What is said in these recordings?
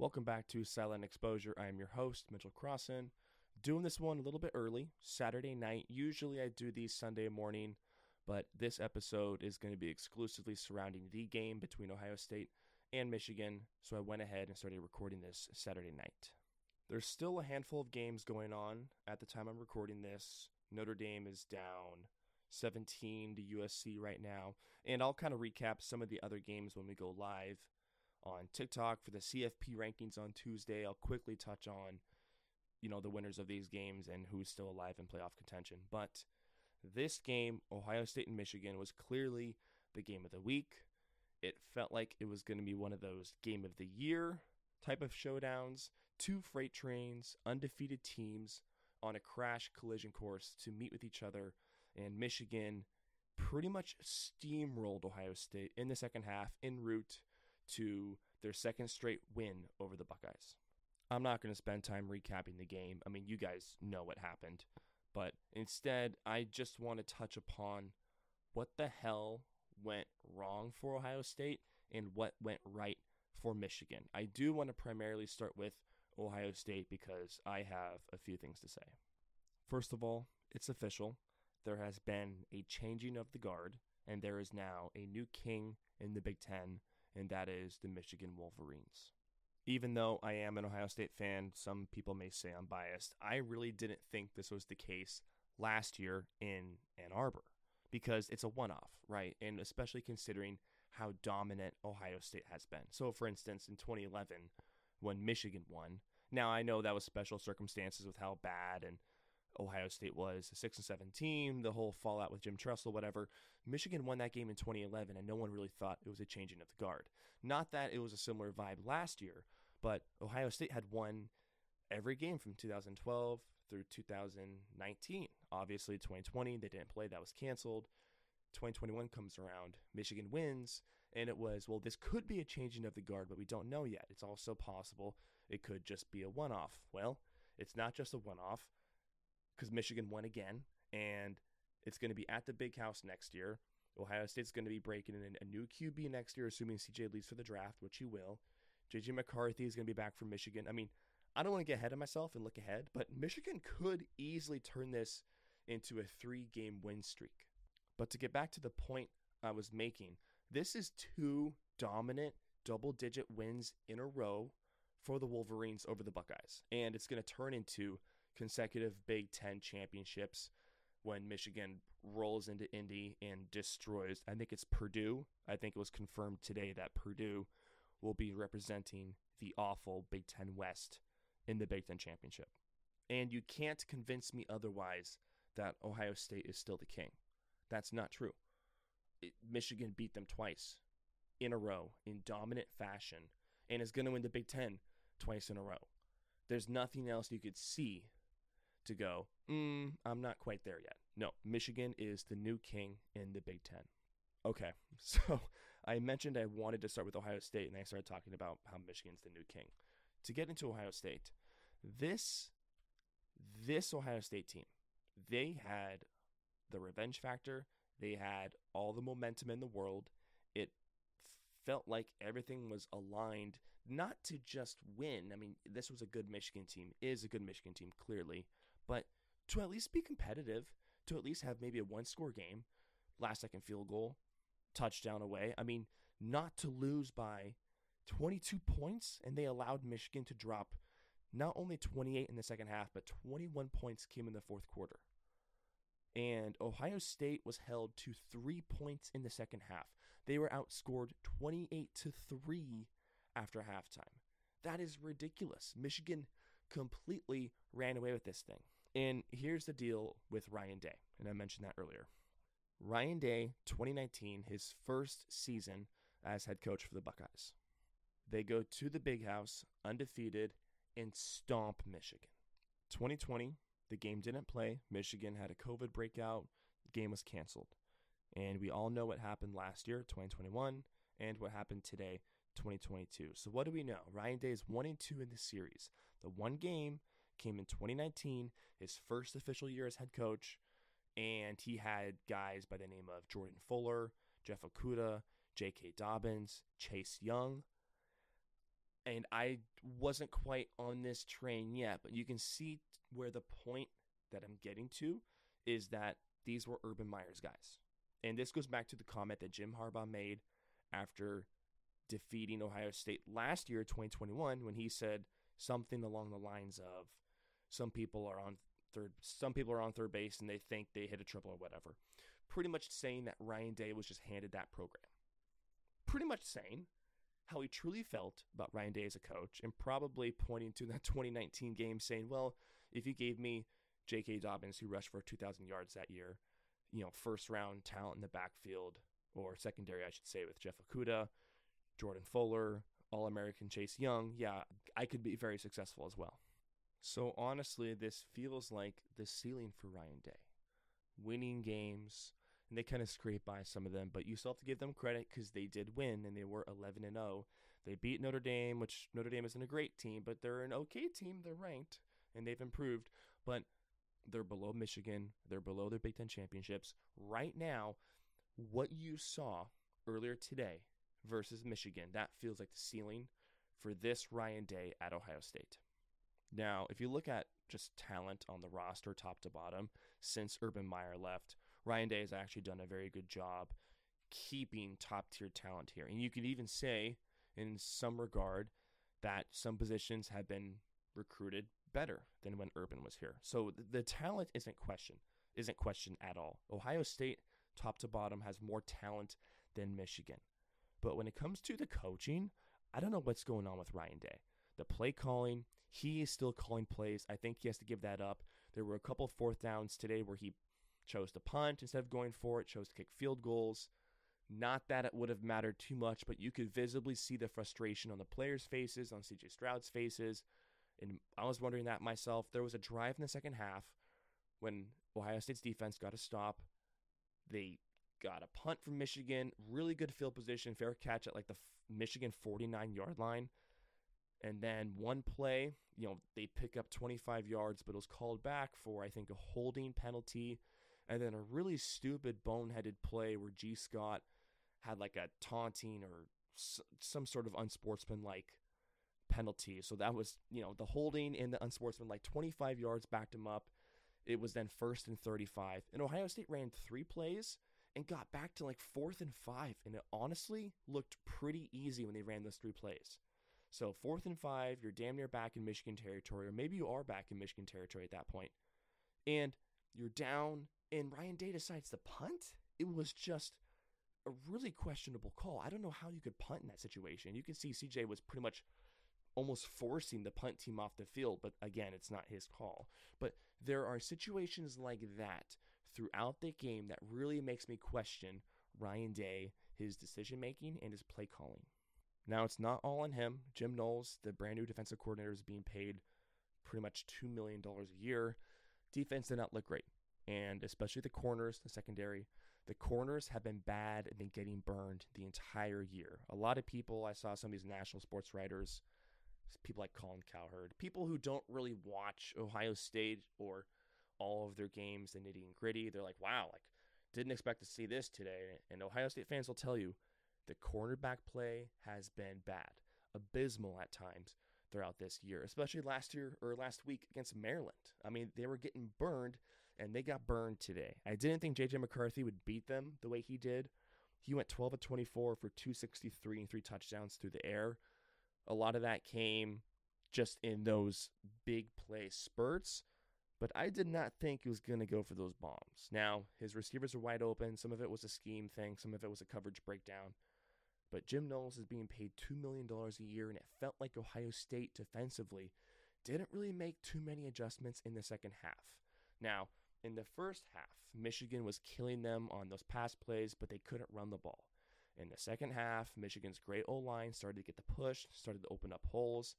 Welcome back to Silent Exposure. I am your host, Mitchell Crossan. Doing this one a little bit early, Saturday night. Usually I do these Sunday morning, but this episode is going to be exclusively surrounding the game between Ohio State and Michigan, so I went ahead and started recording this Saturday night. There's still a handful of games going on at the time I'm recording this. Notre Dame is down 17 to USC right now, and I'll kind of recap some of the other games when we go live on TikTok for the CFP rankings on Tuesday. I'll quickly touch on, you know, the winners of these games and who's still alive in playoff contention. But this game, Ohio State and Michigan, was clearly the game of the week. It felt like it was going to be one of those game of the year type of showdowns. Two freight trains, undefeated teams on a crash collision course to meet with each other. And Michigan pretty much steamrolled Ohio State in the second half en route to their second straight win over the Buckeyes. I'm not going to spend time recapping the game. I mean, you guys know what happened. But instead, I just want to touch upon what the hell went wrong for Ohio State and what went right for Michigan. I do want to primarily start with Ohio State because I have a few things to say. First of all, it's official. There has been a changing of the guard, and there is now a new king in the Big Ten and that is the Michigan Wolverines. Even though I am an Ohio State fan, some people may say I'm biased. I really didn't think this was the case last year in Ann Arbor because it's a one off, right? And especially considering how dominant Ohio State has been. So, for instance, in 2011, when Michigan won, now I know that was special circumstances with how bad and Ohio State was a six and seven team, the whole fallout with Jim Tressel, whatever. Michigan won that game in 2011, and no one really thought it was a changing of the guard. Not that it was a similar vibe last year, but Ohio State had won every game from 2012 through 2019. Obviously, 2020 they didn't play; that was canceled. 2021 comes around, Michigan wins, and it was, well, this could be a changing of the guard, but we don't know yet. It's also possible it could just be a one off. Well, it's not just a one off because Michigan won again, and it's going to be at the big house next year. Ohio State's going to be breaking in a new QB next year, assuming CJ leaves for the draft, which he will. JJ McCarthy is going to be back from Michigan. I mean, I don't want to get ahead of myself and look ahead, but Michigan could easily turn this into a three game win streak. But to get back to the point I was making, this is two dominant double digit wins in a row for the Wolverines over the Buckeyes. And it's going to turn into consecutive Big Ten championships when Michigan rolls into Indy and destroys. I think it's Purdue. I think it was confirmed today that Purdue will be representing the awful Big Ten West in the Big Ten championship. And you can't convince me otherwise that Ohio State is still the king. That's not true. It, Michigan beat them twice in a row in dominant fashion and is going to win the Big Ten twice in a row. There's nothing else you could see to go, mm, I'm not quite there yet. No, Michigan is the new king in the Big Ten. Okay, so I mentioned I wanted to start with Ohio State, and I started talking about how Michigan's the new king. To get into Ohio State, this this Ohio State team, they had the revenge factor. They had all the momentum in the world. It felt like everything was aligned not to just win. I mean, this was a good Michigan team, is a good Michigan team, clearly, but to at least be competitive, to at least have maybe a one score game, last second field goal, touchdown away. I mean, not to lose by 22 points, and they allowed Michigan to drop not only 28 in the second half, but 21 points came in the fourth quarter. And Ohio State was held to three points in the second half. They were outscored 28 to 3 after halftime. That is ridiculous. Michigan completely ran away with this thing. And here's the deal with Ryan Day, and I mentioned that earlier. Ryan Day, 2019, his first season as head coach for the Buckeyes. They go to the big house, undefeated, and stomp Michigan. 2020, the game didn't play. Michigan had a COVID breakout. The game was canceled. And we all know what happened last year, 2021, and what happened today, 2022. So what do we know? Ryan Day is 1 and 2 in the series. The one game came in 2019, his first official year as head coach, and he had guys by the name of Jordan Fuller, Jeff Okudah, J.K. Dobbins, Chase Young. And I wasn't quite on this train yet, but you can see where the point that I'm getting to is that these were Urban Meyer's guys. And this goes back to the comment that Jim Harbaugh made after defeating Ohio State last year, 2021, when he said something along the lines of some people are on third some people are on third base and they think they hit a triple or whatever. Pretty much saying that Ryan Day was just handed that program. Pretty much saying how he truly felt about Ryan Day as a coach and probably pointing to that 2019 game saying, well, if you gave me J.K. Dobbins, who rushed for 2,000 yards that year, you know, first round talent in the backfield, or secondary, I should say, with Jeff Okudah, Jordan Fuller, All American Chase Young, yeah, I could be very successful as well. So honestly, this feels like the ceiling for Ryan Day. Winning games, and they kind of scrape by some of them, but you still have to give them credit because they did win and they were 11 and 0. They beat Notre Dame, which Notre Dame isn't a great team, but they're an okay team. They're ranked and they've improved, but they're below Michigan. They're below their Big Ten championships. Right now, what you saw earlier today versus Michigan, that feels like the ceiling for this Ryan Day at Ohio State. Now, if you look at just talent on the roster, top to bottom, since Urban Meyer left, Ryan Day has actually done a very good job keeping top tier talent here. And you could even say, in some regard, that some positions have been recruited better than when Urban was here. So the talent isn't question isn't questioned at all. Ohio State, top to bottom, has more talent than Michigan. But when it comes to the coaching, I don't know what's going on with Ryan Day. The play calling, he is still calling plays. I think he has to give that up. There were a couple fourth downs today where he chose to punt instead of going for it, chose to kick field goals. Not that it would have mattered too much, but you could visibly see the frustration on the players' faces, on CJ Stroud's faces. And I was wondering that myself. There was a drive in the second half when Ohio State's defense got a stop. They got a punt from Michigan, really good field position, fair catch at like the Michigan 49 yard line. And then one play, you know, they pick up 25 yards, but it was called back for, I think, a holding penalty. And then a really stupid, boneheaded play where Gee Scott had like a taunting or some sort of unsportsmanlike penalty. So that was, you know, the holding and the unsportsmanlike 25 yards backed him up. It was then first and 35. And Ohio State ran three plays and got back to like fourth and five. And it honestly looked pretty easy when they ran those three plays. So fourth and five, you're damn near back in Michigan territory, or maybe you are back in Michigan territory at that point. And you're down, and Ryan Day decides to punt. It was just a really questionable call. I don't know how you could punt in that situation. You can see CJ was pretty much almost forcing the punt team off the field, but again, it's not his call. But there are situations like that throughout the game that really makes me question Ryan Day, his decision making, and his play calling. Now, it's not all on him. Jim Knowles, the brand new defensive coordinator, is being paid pretty much $2 million a year. Defense did not look great, and especially the corners, the secondary. The corners have been bad and been getting burned the entire year. A lot of people, I saw some of these national sports writers, people like Colin Cowherd, people who don't really watch Ohio State or all of their games, the nitty and gritty. They're like, wow, like didn't expect to see this today. And Ohio State fans will tell you the cornerback play has been bad, abysmal at times throughout this year, especially last year or last week against Maryland. I mean, they were getting burned and they got burned today. I didn't think JJ McCarthy would beat them the way he did. He went 12 of 24 for 263 and three touchdowns through the air. A lot of that came just in those big play spurts but I did not think he was going to go for those bombs. Now, his receivers are wide open. Some of it was a scheme thing, some of it was a coverage breakdown. But Jim Knowles is being paid $2 million a year, and it felt like Ohio State defensively didn't really make too many adjustments in the second half. Now, in the first half, Michigan was killing them on those pass plays, but they couldn't run the ball. In the second half, Michigan's great O line started to get the push, started to open up holes.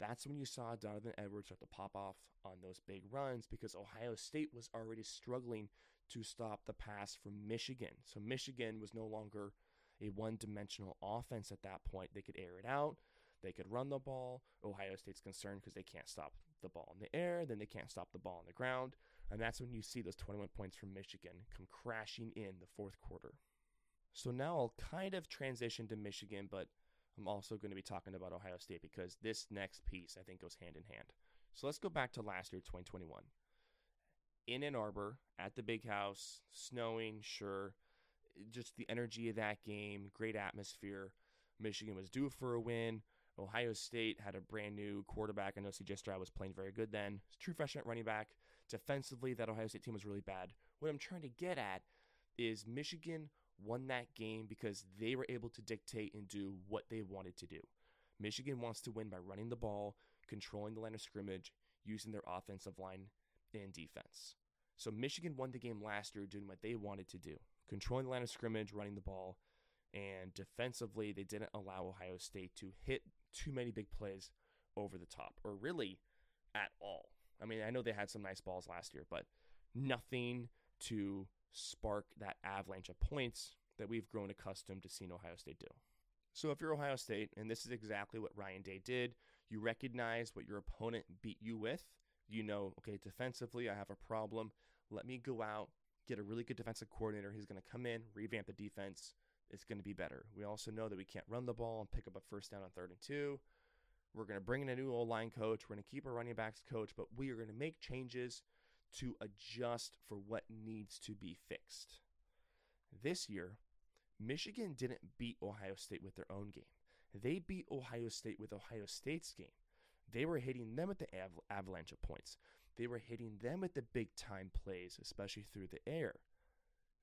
That's when you saw Donovan Edwards start to pop off on those big runs because Ohio State was already struggling to stop the pass from Michigan. So Michigan was no longer a one dimensional offense at that point. They could air it out, they could run the ball. Ohio State's concerned because they can't stop the ball in the air, then they can't stop the ball on the ground. And that's when you see those 21 points from Michigan come crashing in the fourth quarter. So now I'll kind of transition to Michigan, but I'm also going to be talking about Ohio State because this next piece I think goes hand in hand. So let's go back to last year, 2021. In Ann Arbor, at the big house, snowing, sure. Just the energy of that game, great atmosphere. Michigan was due for a win. Ohio State had a brand new quarterback. I know CJ Stroud was playing very good then. True freshman running back. Defensively, that Ohio State team was really bad. What I'm trying to get at is Michigan won that game because they were able to dictate and do what they wanted to do. Michigan wants to win by running the ball, controlling the line of scrimmage, using their offensive line and defense. So Michigan won the game last year doing what they wanted to do, controlling the line of scrimmage, running the ball, and defensively they didn't allow Ohio State to hit too many big plays over the top or really at all. I mean, I know they had some nice balls last year, but nothing to spark that avalanche of points that we've grown accustomed to seeing Ohio State do. So if you're Ohio State, and this is exactly what Ryan Day did, you recognize what your opponent beat you with. You know, okay, defensively, I have a problem. Let me go out, get a really good defensive coordinator. He's going to come in, revamp the defense. It's going to be better. We also know that we can't run the ball and pick up a first down on third and two. We're going to bring in a new O line coach. We're going to keep our running backs coach, but we are going to make changes to adjust for what needs to be fixed. This year, Michigan didn't beat Ohio State with their own game. They beat Ohio State with Ohio State's game. They were hitting them with the av- avalanche of points. They were hitting them with the big time plays, especially through the air.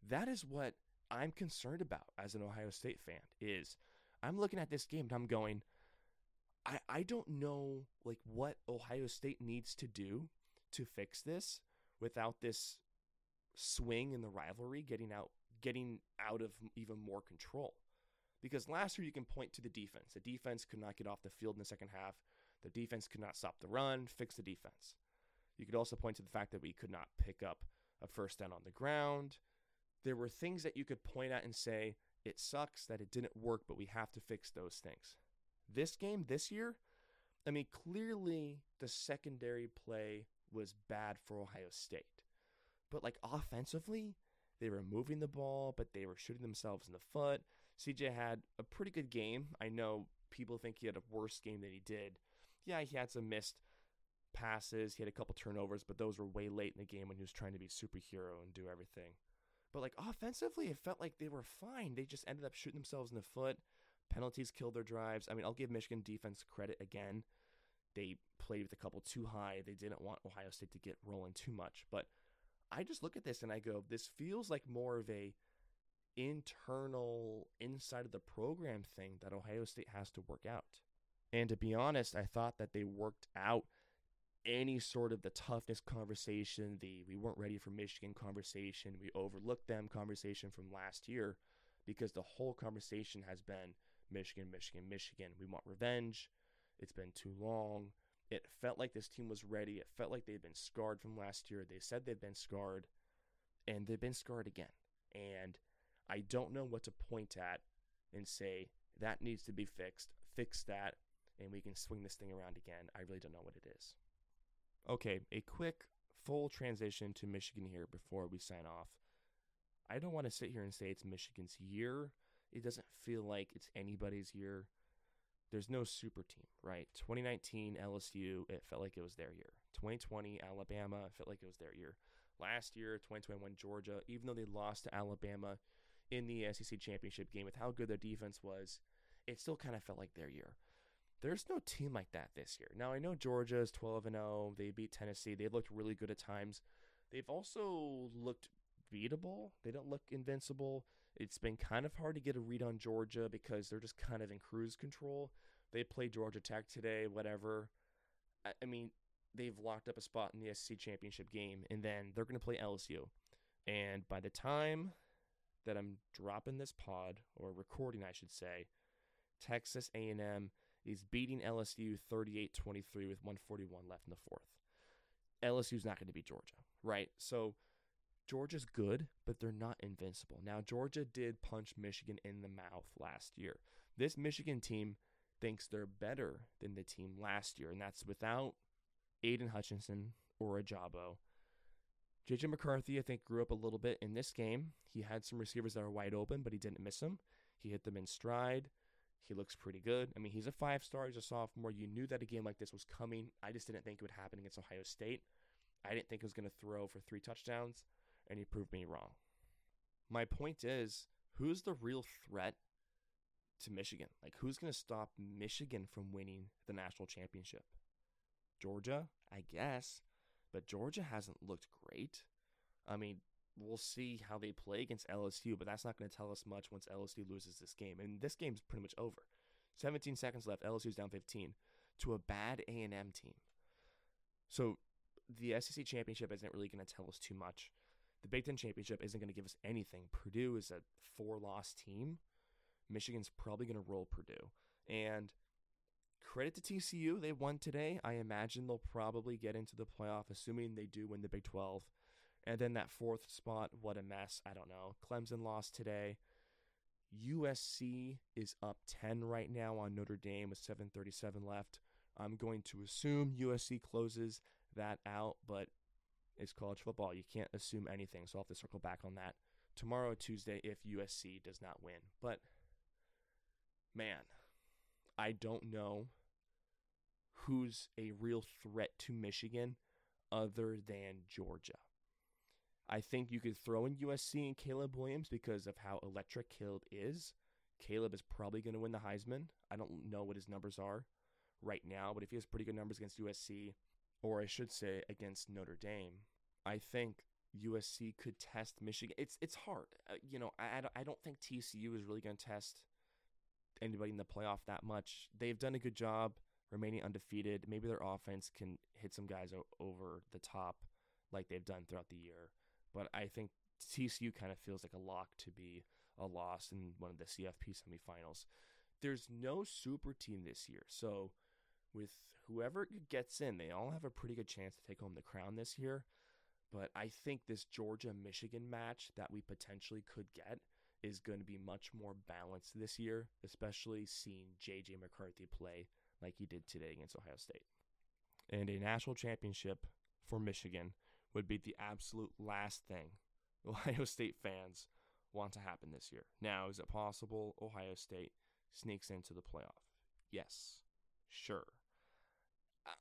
That is what I'm concerned about as an Ohio State fan is I'm looking at this game and I'm going, I, I don't know like what Ohio State needs to do to fix this without this swing in the rivalry getting out getting out of even more control. Because last year you can point to the defense. The defense could not get off the field in the second half. The defense could not stop the run, fix the defense. You could also point to the fact that we could not pick up a first down on the ground. There were things that you could point at and say, it sucks that it didn't work, but we have to fix those things. This game, this year, I mean, clearly the secondary play was bad for Ohio State. But like offensively, they were moving the ball, but they were shooting themselves in the foot. CJ had a pretty good game. I know people think he had a worse game than he did. Yeah, he had some missed passes. He had a couple turnovers, but those were way late in the game when he was trying to be superhero and do everything. But like offensively, it felt like they were fine. They just ended up shooting themselves in the foot. Penalties killed their drives. I mean, I'll give Michigan defense credit again. They played with a couple too high. They didn't want Ohio State to get rolling too much. But I just look at this and I go, this feels like more of a internal inside of the program thing that Ohio State has to work out. And to be honest, I thought that they worked out any sort of the toughness conversation, the we weren't ready for Michigan conversation, we overlooked them conversation from last year because the whole conversation has been Michigan, Michigan, Michigan. We want revenge. It's been too long. It felt like this team was ready. It felt like they'd been scarred from last year. They said they'd been scarred, and they've been scarred again. And I don't know what to point at and say that needs to be fixed. Fix that, and we can swing this thing around again. I really don't know what it is. Okay, a quick full transition to Michigan here before we sign off. I don't want to sit here and say it's Michigan's year. It doesn't feel like it's anybody's year. There's no super team, right? 2019 LSU, it felt like it was their year. 2020 Alabama, it felt like it was their year. Last year, 2021 Georgia, even though they lost to Alabama in the SEC championship game with how good their defense was, it still kind of felt like their year. There's no team like that this year. Now I know Georgia is 12 and 0. They beat Tennessee. They've looked really good at times. They've also looked beatable. They don't look invincible. It's been kind of hard to get a read on Georgia because they're just kind of in cruise control. They play Georgia Tech today, whatever. I, I mean, they've locked up a spot in the SEC championship game, and then they're going to play LSU. And by the time that I'm dropping this pod or recording, I should say, Texas A&M is beating LSU 38-23 with 141 left in the fourth. LSU's not going to beat Georgia, right? So Georgia's good, but they're not invincible. Now Georgia did punch Michigan in the mouth last year. This Michigan team thinks they're better than the team last year, and that's without Aidan Hutchinson or Ojabo. JJ McCarthy, I think, grew up a little bit in this game. He had some receivers that were wide open, but he didn't miss them. He hit them in stride. He looks pretty good. I mean, he's a five star. He's a sophomore. You knew that a game like this was coming. I just didn't think it would happen against Ohio State. I didn't think he was going to throw for three touchdowns, and he proved me wrong. My point is, who's the real threat to Michigan? Like, who's going to stop Michigan from winning the national championship? Georgia, I guess, but Georgia hasn't looked great. I mean, we'll see how they play against LSU, but that's not going to tell us much once LSU loses this game. And this game's pretty much over. 17 seconds left. LSU's down 15 to a bad A&M team. So the SEC championship isn't really going to tell us too much. The Big Ten championship isn't going to give us anything. Purdue is a four-loss team. Michigan's probably going to roll Purdue. And credit to TCU, they won today. I imagine they'll probably get into the playoff, assuming they do win the Big 12. And then that fourth spot, what a mess. I don't know. Clemson lost today. USC is up 10 right now on Notre Dame with 737 left. I'm going to assume USC closes that out, but it's college football. You can't assume anything, so I'll have to circle back on that tomorrow, Tuesday, if USC does not win. But man, I don't know who's a real threat to Michigan other than Georgia. I think you could throw in USC and Caleb Williams because of how electric Caleb is. Caleb is probably going to win the Heisman. I don't know what his numbers are right now, but if he has pretty good numbers against USC, or I should say against Notre Dame, I think USC could test Michigan. It's it's hard, uh, you know. I, I don't think TCU is really going to test anybody in the playoff that much. They've done a good job remaining undefeated. Maybe their offense can hit some guys o- over the top like they've done throughout the year. But I think TCU kind of feels like a lock to be a loss in one of the CFP semifinals. There's no super team this year. So with whoever gets in, they all have a pretty good chance to take home the crown this year. But I think this Georgia Michigan match that we potentially could get is going to be much more balanced this year, especially seeing JJ McCarthy play like he did today against Ohio State. And a national championship for Michigan would be the absolute last thing Ohio State fans want to happen this year. Now, is it possible Ohio State sneaks into the playoff? Yes, sure.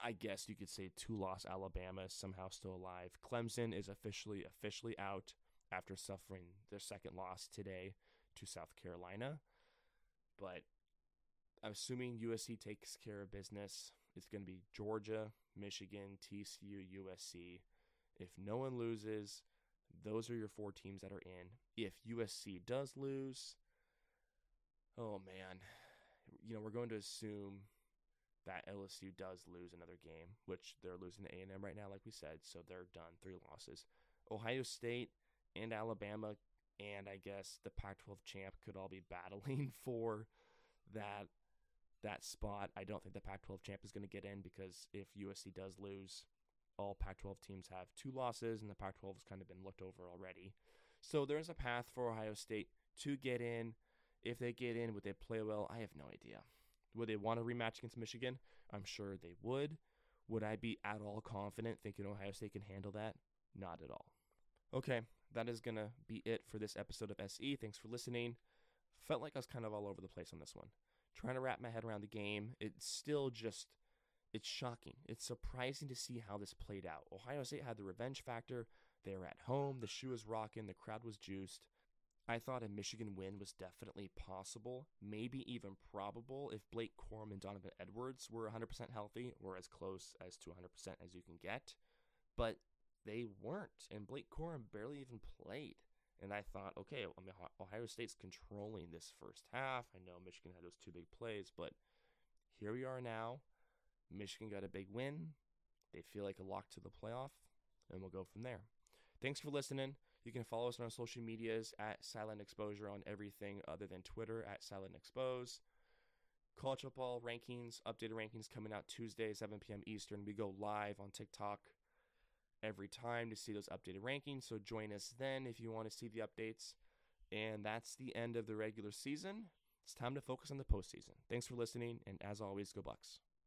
I guess you could say two loss Alabama is somehow still alive. Clemson is officially officially out after suffering their second loss today to South Carolina. But I'm assuming USC takes care of business. It's going to be Georgia, Michigan, TCU, USC. If no one loses, those are your four teams that are in. If USC does lose, oh man, you know, we're going to assume that LSU does lose another game, which they're losing to A&M right now, like we said, so they're done, three losses. Ohio State and Alabama and I guess the Pac-12 champ could all be battling for that that spot. I don't think the Pac-12 champ is going to get in because if USC does lose, all Pac-12 teams have two losses, and the Pac-12 has kind of been looked over already. So there's a path for Ohio State to get in. If they get in, would they play well? I have no idea. Would they want a rematch against Michigan? I'm sure they would. Would I be at all confident thinking Ohio State can handle that? Not at all. Okay, that is going to be it for this episode of SE. Thanks for listening. Felt like I was kind of all over the place on this one. Trying to wrap my head around the game. It's still just, it's shocking. It's surprising to see how this played out. Ohio State had the revenge factor. They were at home. The shoe was rocking. The crowd was juiced. I thought a Michigan win was definitely possible, maybe even probable if Blake Corum and Donovan Edwards were 100% healthy or as close as to 100% as you can get. But they weren't, and Blake Corum barely even played. And I thought, okay, I mean, Ohio State's controlling this first half. I know Michigan had those two big plays, but here we are now. Michigan got a big win. They feel like a lock to the playoff, and we'll go from there. Thanks for listening. You can follow us on our social medias at Silent Exposure on everything other than Twitter at Silent Expose. College football rankings, updated rankings coming out Tuesday, 7 p.m. Eastern. We go live on TikTok every time to see those updated rankings. So join us then if you want to see the updates. And that's the end of the regular season. It's time to focus on the postseason. Thanks for listening, and as always, go Bucks.